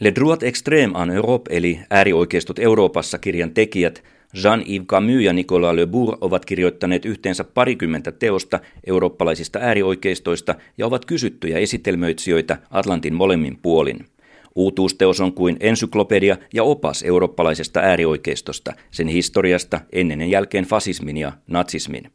Le droit extrême en Europe eli äärioikeistot Euroopassa kirjan tekijät Jean-Yves Camus ja Nicolas Le Bourg ovat kirjoittaneet yhteensä parikymmentä teosta eurooppalaisista äärioikeistoista ja ovat kysyttyjä esitelmöitsijöitä Atlantin molemmin puolin. Uutuusteos on kuin ensyklopedia ja opas eurooppalaisesta äärioikeistosta, sen historiasta ennen ja jälkeen fasismin ja natsismin.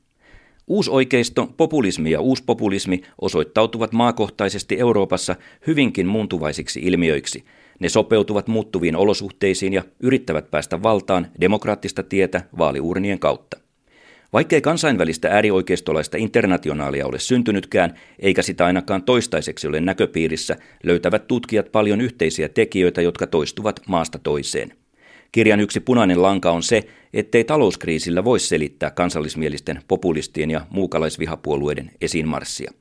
Uusoikeisto, populismi ja uuspopulismi osoittautuvat maakohtaisesti Euroopassa hyvinkin muuntuvaisiksi ilmiöiksi. Ne sopeutuvat muuttuviin olosuhteisiin ja yrittävät päästä valtaan demokraattista tietä vaaliurnien kautta. Vaikkei kansainvälistä äärioikeistolaista internationaalia ole syntynytkään, eikä sitä ainakaan toistaiseksi ole näköpiirissä, löytävät tutkijat paljon yhteisiä tekijöitä, jotka toistuvat maasta toiseen. Kirjan yksi punainen lanka on se, ettei talouskriisillä voi selittää kansallismielisten populistien ja muukalaisvihapuolueiden esiinmarssia.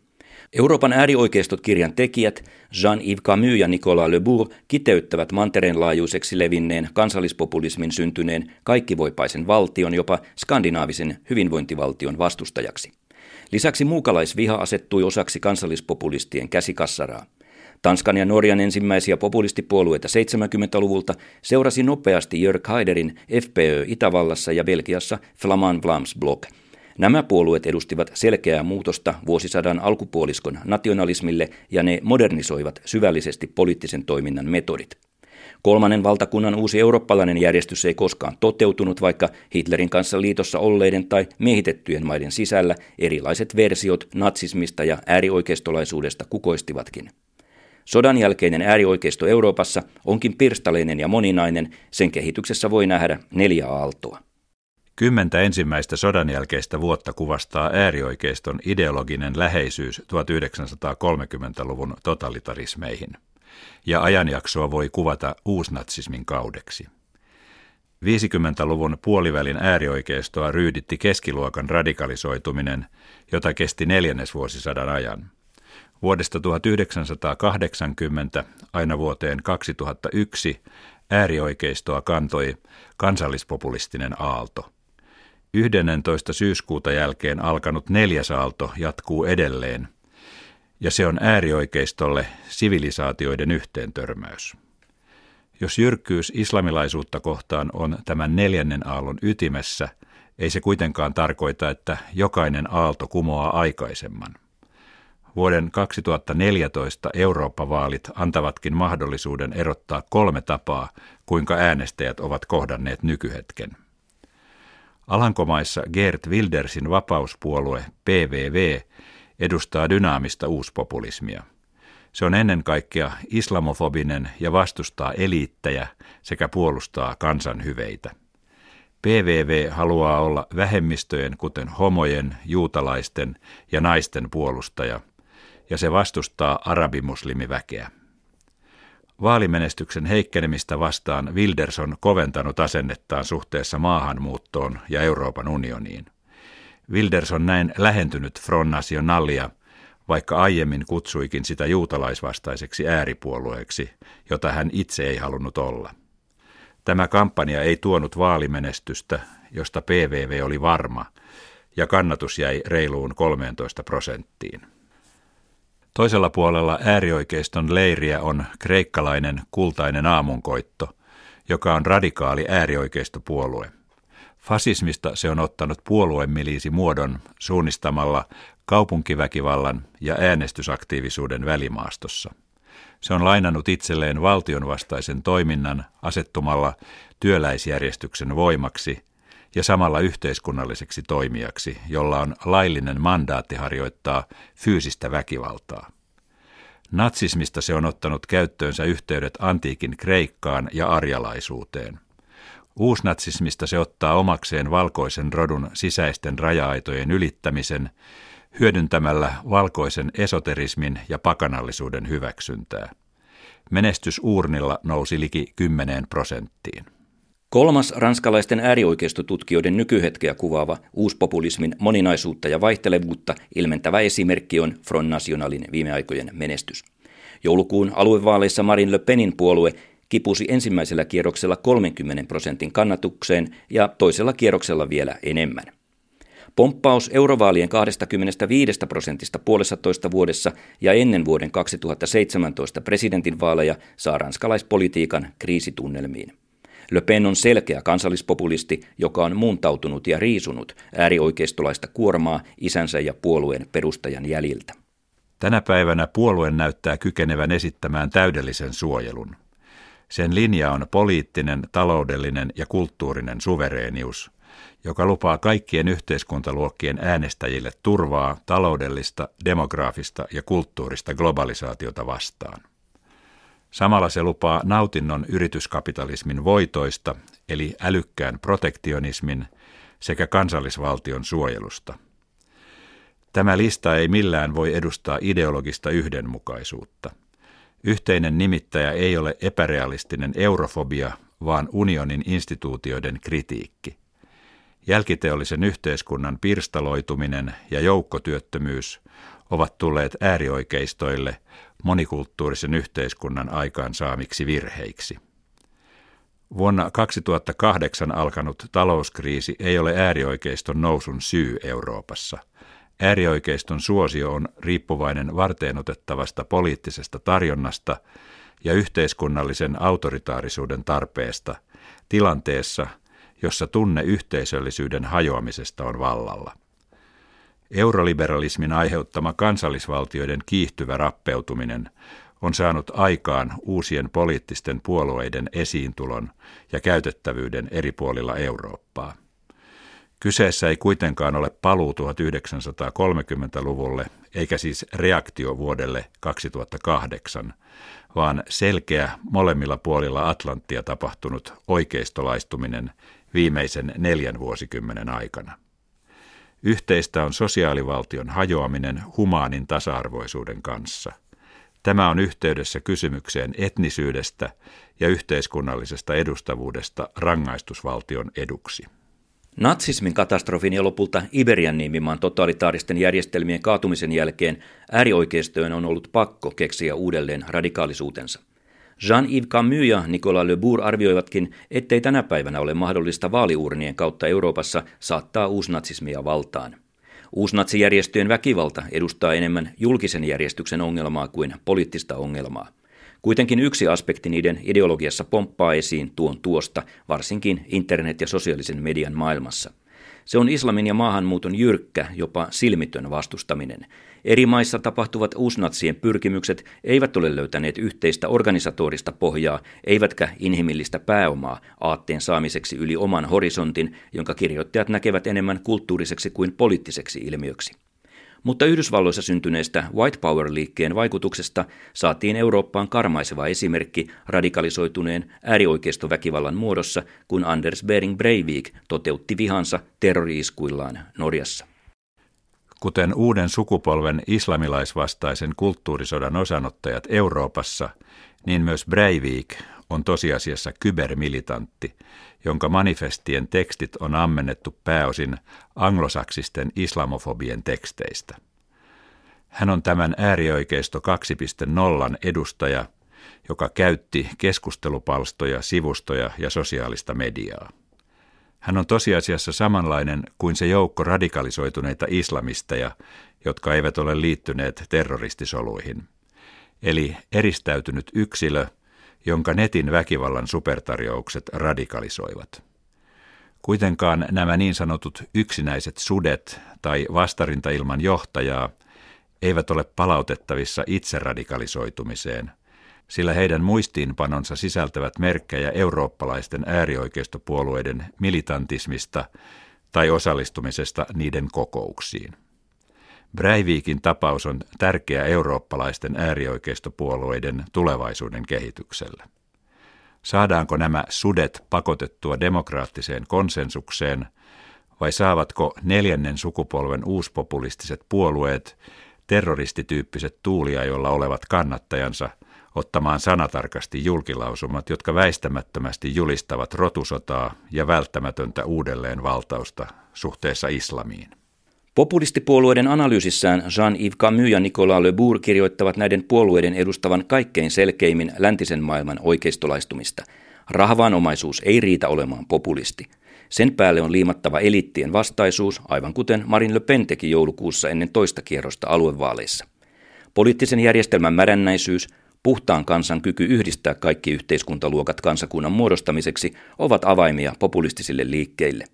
Euroopan äärioikeistot kirjan tekijät Jean-Yves Camus ja Nicolas Le Bourg kiteyttävät mantereen laajuiseksi levinneen kansallispopulismin syntyneen kaikkivoipaisen valtion jopa skandinaavisen hyvinvointivaltion vastustajaksi. Lisäksi muukalaisviha asettui osaksi kansallispopulistien käsikassaraa. Tanskan ja Norjan ensimmäisiä populistipuolueita 70-luvulta seurasi nopeasti Jörg Haiderin FPÖ Itävallassa ja Belgiassa Flamand Vlaams Blok. Nämä puolueet edustivat selkeää muutosta vuosisadan alkupuoliskon nationalismille ja ne modernisoivat syvällisesti poliittisen toiminnan metodit. Kolmannen valtakunnan uusi eurooppalainen järjestys ei koskaan toteutunut, vaikka Hitlerin kanssa liitossa olleiden tai miehitettyjen maiden sisällä erilaiset versiot natsismista ja äärioikeistolaisuudesta kukoistivatkin. Sodan jälkeinen äärioikeisto Euroopassa onkin pirstaleinen ja moninainen, sen kehityksessä voi nähdä neljä aaltoa. Kymmentä ensimmäistä sodan jälkeistä vuotta kuvastaa äärioikeiston ideologinen läheisyys 1930-luvun totalitarismeihin, ja ajanjaksoa voi kuvata uusnatsismin kaudeksi. 50-luvun puolivälin äärioikeistoa ryyditti keskiluokan radikalisoituminen, jota kesti neljännesvuosisadan ajan. Vuodesta 1980 aina vuoteen 2001 äärioikeistoa kantoi kansallispopulistinen aalto. 11. syyskuuta jälkeen alkanut neljäs aalto jatkuu edelleen, ja se on äärioikeistolle sivilisaatioiden yhteentörmäys. Jos jyrkkyys islamilaisuutta kohtaan on tämän neljännen aallon ytimessä, ei se kuitenkaan tarkoita, että jokainen aalto kumoaa aikaisemman. Vuoden 2014 Eurooppa-vaalit antavatkin mahdollisuuden erottaa kolme tapaa, kuinka äänestäjät ovat kohdanneet nykyhetken. Alankomaissa Gert Wildersin vapauspuolue PVV edustaa dynaamista uuspopulismia. Se on ennen kaikkea islamofobinen ja vastustaa eliittejä sekä puolustaa kansan hyveitä. PVV haluaa olla vähemmistöjen, kuten homojen, juutalaisten ja naisten puolustaja – ja se vastustaa arabimuslimiväkeä. Vaalimenestyksen heikkenemistä vastaan Wilders on koventanut asennettaan suhteessa maahanmuuttoon ja Euroopan unioniin. Wilders on näin lähentynyt Front Nationalia, vaikka aiemmin kutsuikin sitä juutalaisvastaiseksi ääripuolueeksi, jota hän itse ei halunnut olla. Tämä kampanja ei tuonut vaalimenestystä, josta PVV oli varma, ja kannatus jäi reiluun 13 prosenttiin. Toisella puolella äärioikeiston leiriä on kreikkalainen kultainen aamunkoitto, joka on radikaali äärioikeistopuolue. Fasismista se on ottanut puoluemiliisi muodon suunnistamalla kaupunkiväkivallan ja äänestysaktiivisuuden välimaastossa. Se on lainannut itselleen valtionvastaisen toiminnan asettumalla työläisjärjestyksen voimaksi – ja samalla yhteiskunnalliseksi toimijaksi, jolla on laillinen mandaatti harjoittaa fyysistä väkivaltaa. Natsismista se on ottanut käyttöönsä yhteydet antiikin Kreikkaan ja arjalaisuuteen. Uusnatsismista se ottaa omakseen valkoisen rodun sisäisten raja-aitojen ylittämisen, hyödyntämällä valkoisen esoterismin ja pakanallisuuden hyväksyntää. Menestys uurnilla nousi liki 10 prosenttiin. Kolmas ranskalaisten äärioikeistotutkijoiden nykyhetkeä kuvaava uuspopulismin moninaisuutta ja vaihtelevuutta ilmentävä esimerkki on Front Nationalin viime aikojen menestys. Joulukuun aluevaaleissa Marin Le Penin puolue kipusi ensimmäisellä kierroksella 30 prosentin kannatukseen ja toisella kierroksella vielä enemmän. Pomppaus eurovaalien 25 prosentista puolessatoista vuodessa ja ennen vuoden 2017 presidentinvaaleja saa ranskalaispolitiikan kriisitunnelmiin. Le Pen on selkeä kansallispopulisti, joka on muuntautunut ja riisunut äärioikeistolaista kuormaa isänsä ja puolueen perustajan jäljiltä. Tänä päivänä puolue näyttää kykenevän esittämään täydellisen suojelun. Sen linja on poliittinen, taloudellinen ja kulttuurinen suvereenius, joka lupaa kaikkien yhteiskuntaluokkien äänestäjille turvaa taloudellista, demograafista ja kulttuurista globalisaatiota vastaan. Samalla se lupaa nautinnon yrityskapitalismin voitoista, eli älykkään protektionismin sekä kansallisvaltion suojelusta. Tämä lista ei millään voi edustaa ideologista yhdenmukaisuutta. Yhteinen nimittäjä ei ole epärealistinen eurofobia, vaan unionin instituutioiden kritiikki. Jälkiteollisen yhteiskunnan pirstaloituminen ja joukkotyöttömyys ovat tulleet äärioikeistoille monikulttuurisen yhteiskunnan aikaansaamiksi virheiksi. Vuonna 2008 alkanut talouskriisi ei ole äärioikeiston nousun syy Euroopassa. Äärioikeiston suosio on riippuvainen varteenotettavasta poliittisesta tarjonnasta ja yhteiskunnallisen autoritaarisuuden tarpeesta tilanteessa, jossa tunne yhteisöllisyyden hajoamisesta on vallalla. Euroliberalismin aiheuttama kansallisvaltioiden kiihtyvä rappeutuminen on saanut aikaan uusien poliittisten puolueiden esiintulon ja käytettävyyden eri puolilla Eurooppaa. Kyseessä ei kuitenkaan ole paluu 1930-luvulle, eikä siis reaktio vuodelle 2008, vaan selkeä molemmilla puolilla Atlanttia tapahtunut oikeistolaistuminen viimeisen neljän vuosikymmenen aikana. Yhteistä on sosiaalivaltion hajoaminen humaanin tasa-arvoisuuden kanssa. Tämä on yhteydessä kysymykseen etnisyydestä ja yhteiskunnallisesta edustavuudesta rangaistusvaltion eduksi. Natsismin katastrofin ja lopulta Iberian nimimaan totalitaaristen järjestelmien kaatumisen jälkeen äärioikeistojen on ollut pakko keksiä uudelleen radikaalisuutensa. Jean-Yves Camus ja Nicolas Le Bourg arvioivatkin, ettei tänä päivänä ole mahdollista vaaliurnien kautta Euroopassa saattaa uusnatsismia valtaan. Uusnatsijärjestöjen väkivalta edustaa enemmän julkisen järjestyksen ongelmaa kuin poliittista ongelmaa. Kuitenkin yksi aspekti niiden ideologiassa pomppaa esiin tuon tuosta, varsinkin internet- ja sosiaalisen median maailmassa – se on islamin ja maahanmuuton jyrkkä, jopa silmitön vastustaminen. Eri maissa tapahtuvat uusnatsien pyrkimykset eivät ole löytäneet yhteistä organisatorista pohjaa, eivätkä inhimillistä pääomaa aatteen saamiseksi yli oman horisontin, jonka kirjoittajat näkevät enemmän kulttuuriseksi kuin poliittiseksi ilmiöksi. Mutta Yhdysvalloissa syntyneestä White Power-liikkeen vaikutuksesta saatiin Eurooppaan karmaiseva esimerkki radikalisoituneen äärioikeistoväkivallan muodossa, kun Anders Bering Breivik toteutti vihansa terroriiskuillaan Norjassa. Kuten uuden sukupolven islamilaisvastaisen kulttuurisodan osanottajat Euroopassa, niin myös Breivik on tosiasiassa kybermilitantti, jonka manifestien tekstit on ammennettu pääosin anglosaksisten islamofobien teksteistä. Hän on tämän äärioikeisto 2.0 edustaja, joka käytti keskustelupalstoja, sivustoja ja sosiaalista mediaa. Hän on tosiasiassa samanlainen kuin se joukko radikalisoituneita islamisteja, jotka eivät ole liittyneet terroristisoluihin. Eli eristäytynyt yksilö – jonka netin väkivallan supertarjoukset radikalisoivat. Kuitenkaan nämä niin sanotut yksinäiset sudet tai vastarinta ilman johtajaa eivät ole palautettavissa itse radikalisoitumiseen, sillä heidän muistiinpanonsa sisältävät merkkejä eurooppalaisten äärioikeistopuolueiden militantismista tai osallistumisesta niiden kokouksiin. Breivikin tapaus on tärkeä eurooppalaisten äärioikeistopuolueiden tulevaisuuden kehitykselle. Saadaanko nämä sudet pakotettua demokraattiseen konsensukseen vai saavatko neljännen sukupolven uuspopulistiset puolueet, terroristityyppiset tuuliajolla olevat kannattajansa, ottamaan sanatarkasti julkilausumat, jotka väistämättömästi julistavat rotusotaa ja välttämätöntä uudelleenvaltausta suhteessa islamiin? Populistipuolueiden analyysissään Jean-Yves Camus ja Nicolas Le Bourg kirjoittavat näiden puolueiden edustavan kaikkein selkeimmin läntisen maailman oikeistolaistumista. Rahvaanomaisuus ei riitä olemaan populisti. Sen päälle on liimattava eliittien vastaisuus, aivan kuten Marin Le Pen teki joulukuussa ennen toista kierrosta aluevaaleissa. Poliittisen järjestelmän märännäisyys, puhtaan kansan kyky yhdistää kaikki yhteiskuntaluokat kansakunnan muodostamiseksi ovat avaimia populistisille liikkeille.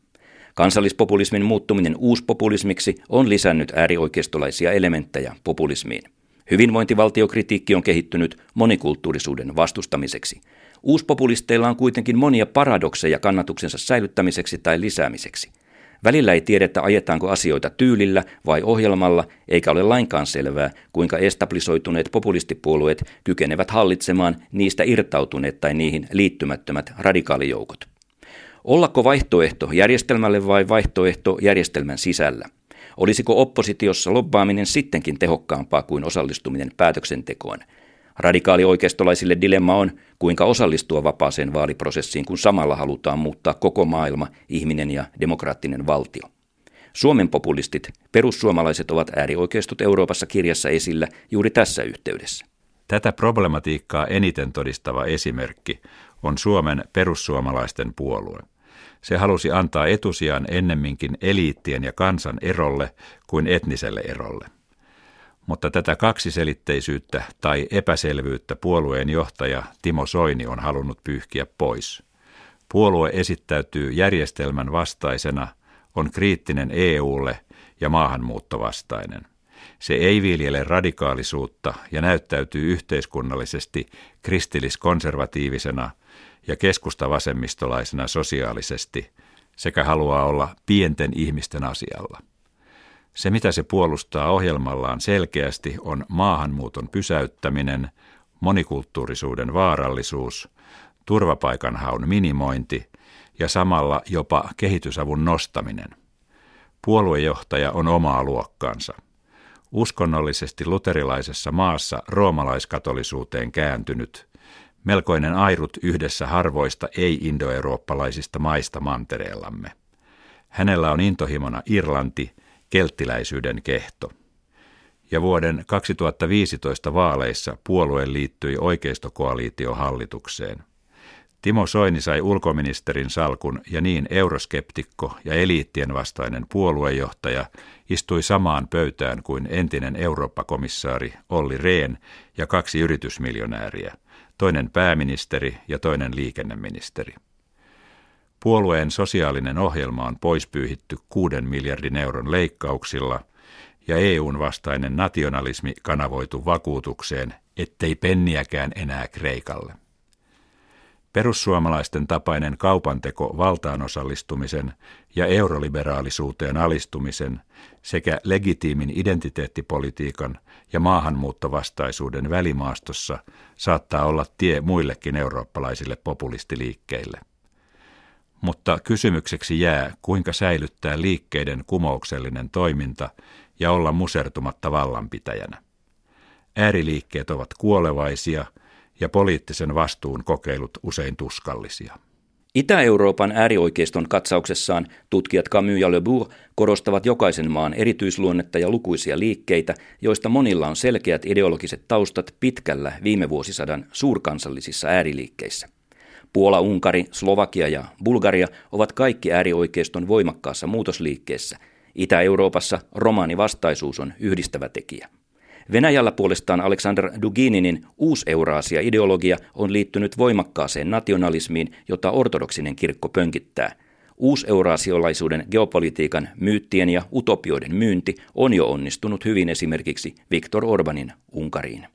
Kansallispopulismin muuttuminen uuspopulismiksi on lisännyt äärioikeistolaisia elementtejä populismiin. Hyvinvointivaltiokritiikki on kehittynyt monikulttuurisuuden vastustamiseksi. Uuspopulisteilla on kuitenkin monia paradokseja kannatuksensa säilyttämiseksi tai lisäämiseksi. Välillä ei tiedetä, ajetaanko asioita tyylillä vai ohjelmalla, eikä ole lainkaan selvää, kuinka establisoituneet populistipuolueet kykenevät hallitsemaan niistä irtautuneet tai niihin liittymättömät radikaalijoukot. Ollako vaihtoehto järjestelmälle vai vaihtoehto järjestelmän sisällä? Olisiko oppositiossa lobbaaminen sittenkin tehokkaampaa kuin osallistuminen päätöksentekoon? Radikaalioikeistolaisille dilemma on, kuinka osallistua vapaaseen vaaliprosessiin, kun samalla halutaan muuttaa koko maailma, ihminen ja demokraattinen valtio. Suomen populistit, perussuomalaiset ovat äärioikeistot Euroopassa kirjassa esillä juuri tässä yhteydessä. Tätä problematiikkaa eniten todistava esimerkki on Suomen perussuomalaisten puolue. Se halusi antaa etusijan ennemminkin eliittien ja kansan erolle kuin etniselle erolle. Mutta tätä kaksiselitteisyyttä tai epäselvyyttä puolueen johtaja Timo Soini on halunnut pyyhkiä pois. Puolue esittäytyy järjestelmän vastaisena, on kriittinen EUlle ja maahanmuuttovastainen. Se ei viljele radikaalisuutta ja näyttäytyy yhteiskunnallisesti kristilliskonservatiivisena ja keskustavasemmistolaisena sosiaalisesti sekä haluaa olla pienten ihmisten asialla. Se, mitä se puolustaa ohjelmallaan selkeästi, on maahanmuuton pysäyttäminen, monikulttuurisuuden vaarallisuus, turvapaikanhaun minimointi ja samalla jopa kehitysavun nostaminen. Puoluejohtaja on omaa luokkaansa. Uskonnollisesti luterilaisessa maassa roomalaiskatolisuuteen kääntynyt, melkoinen airut yhdessä harvoista ei-indoeurooppalaisista maista mantereellamme. Hänellä on intohimona Irlanti, kelttiläisyyden kehto. Ja vuoden 2015 vaaleissa puolue liittyi oikeistokoalitiohallitukseen. Timo Soini sai ulkoministerin salkun ja niin euroskeptikko ja eliittien vastainen puoluejohtaja istui samaan pöytään kuin entinen Eurooppa-komissaari Olli Rehn ja kaksi yritysmiljonääriä, toinen pääministeri ja toinen liikenneministeri. Puolueen sosiaalinen ohjelma on poispyyhitty kuuden miljardin euron leikkauksilla ja EUn vastainen nationalismi kanavoitu vakuutukseen, ettei penniäkään enää Kreikalle. Perussuomalaisten tapainen kaupanteko valtaan osallistumisen ja euroliberaalisuuteen alistumisen sekä legitiimin identiteettipolitiikan ja maahanmuuttovastaisuuden välimaastossa saattaa olla tie muillekin eurooppalaisille populistiliikkeille. Mutta kysymykseksi jää, kuinka säilyttää liikkeiden kumouksellinen toiminta ja olla musertumatta vallanpitäjänä. Ääriliikkeet ovat kuolevaisia ja poliittisen vastuun kokeilut usein tuskallisia. Itä-Euroopan äärioikeiston katsauksessaan tutkijat Camus ja Le Bourg korostavat jokaisen maan erityisluonnetta ja lukuisia liikkeitä, joista monilla on selkeät ideologiset taustat pitkällä viime vuosisadan suurkansallisissa ääriliikkeissä. Puola, Unkari, Slovakia ja Bulgaria ovat kaikki äärioikeiston voimakkaassa muutosliikkeessä. Itä-Euroopassa romaanivastaisuus on yhdistävä tekijä. Venäjällä puolestaan Aleksander Dugininin uuseuraasia-ideologia on liittynyt voimakkaaseen nationalismiin, jota ortodoksinen kirkko pönkittää. Uuseuraasiolaisuuden geopolitiikan myyttien ja utopioiden myynti on jo onnistunut hyvin esimerkiksi Viktor Orbanin Unkariin.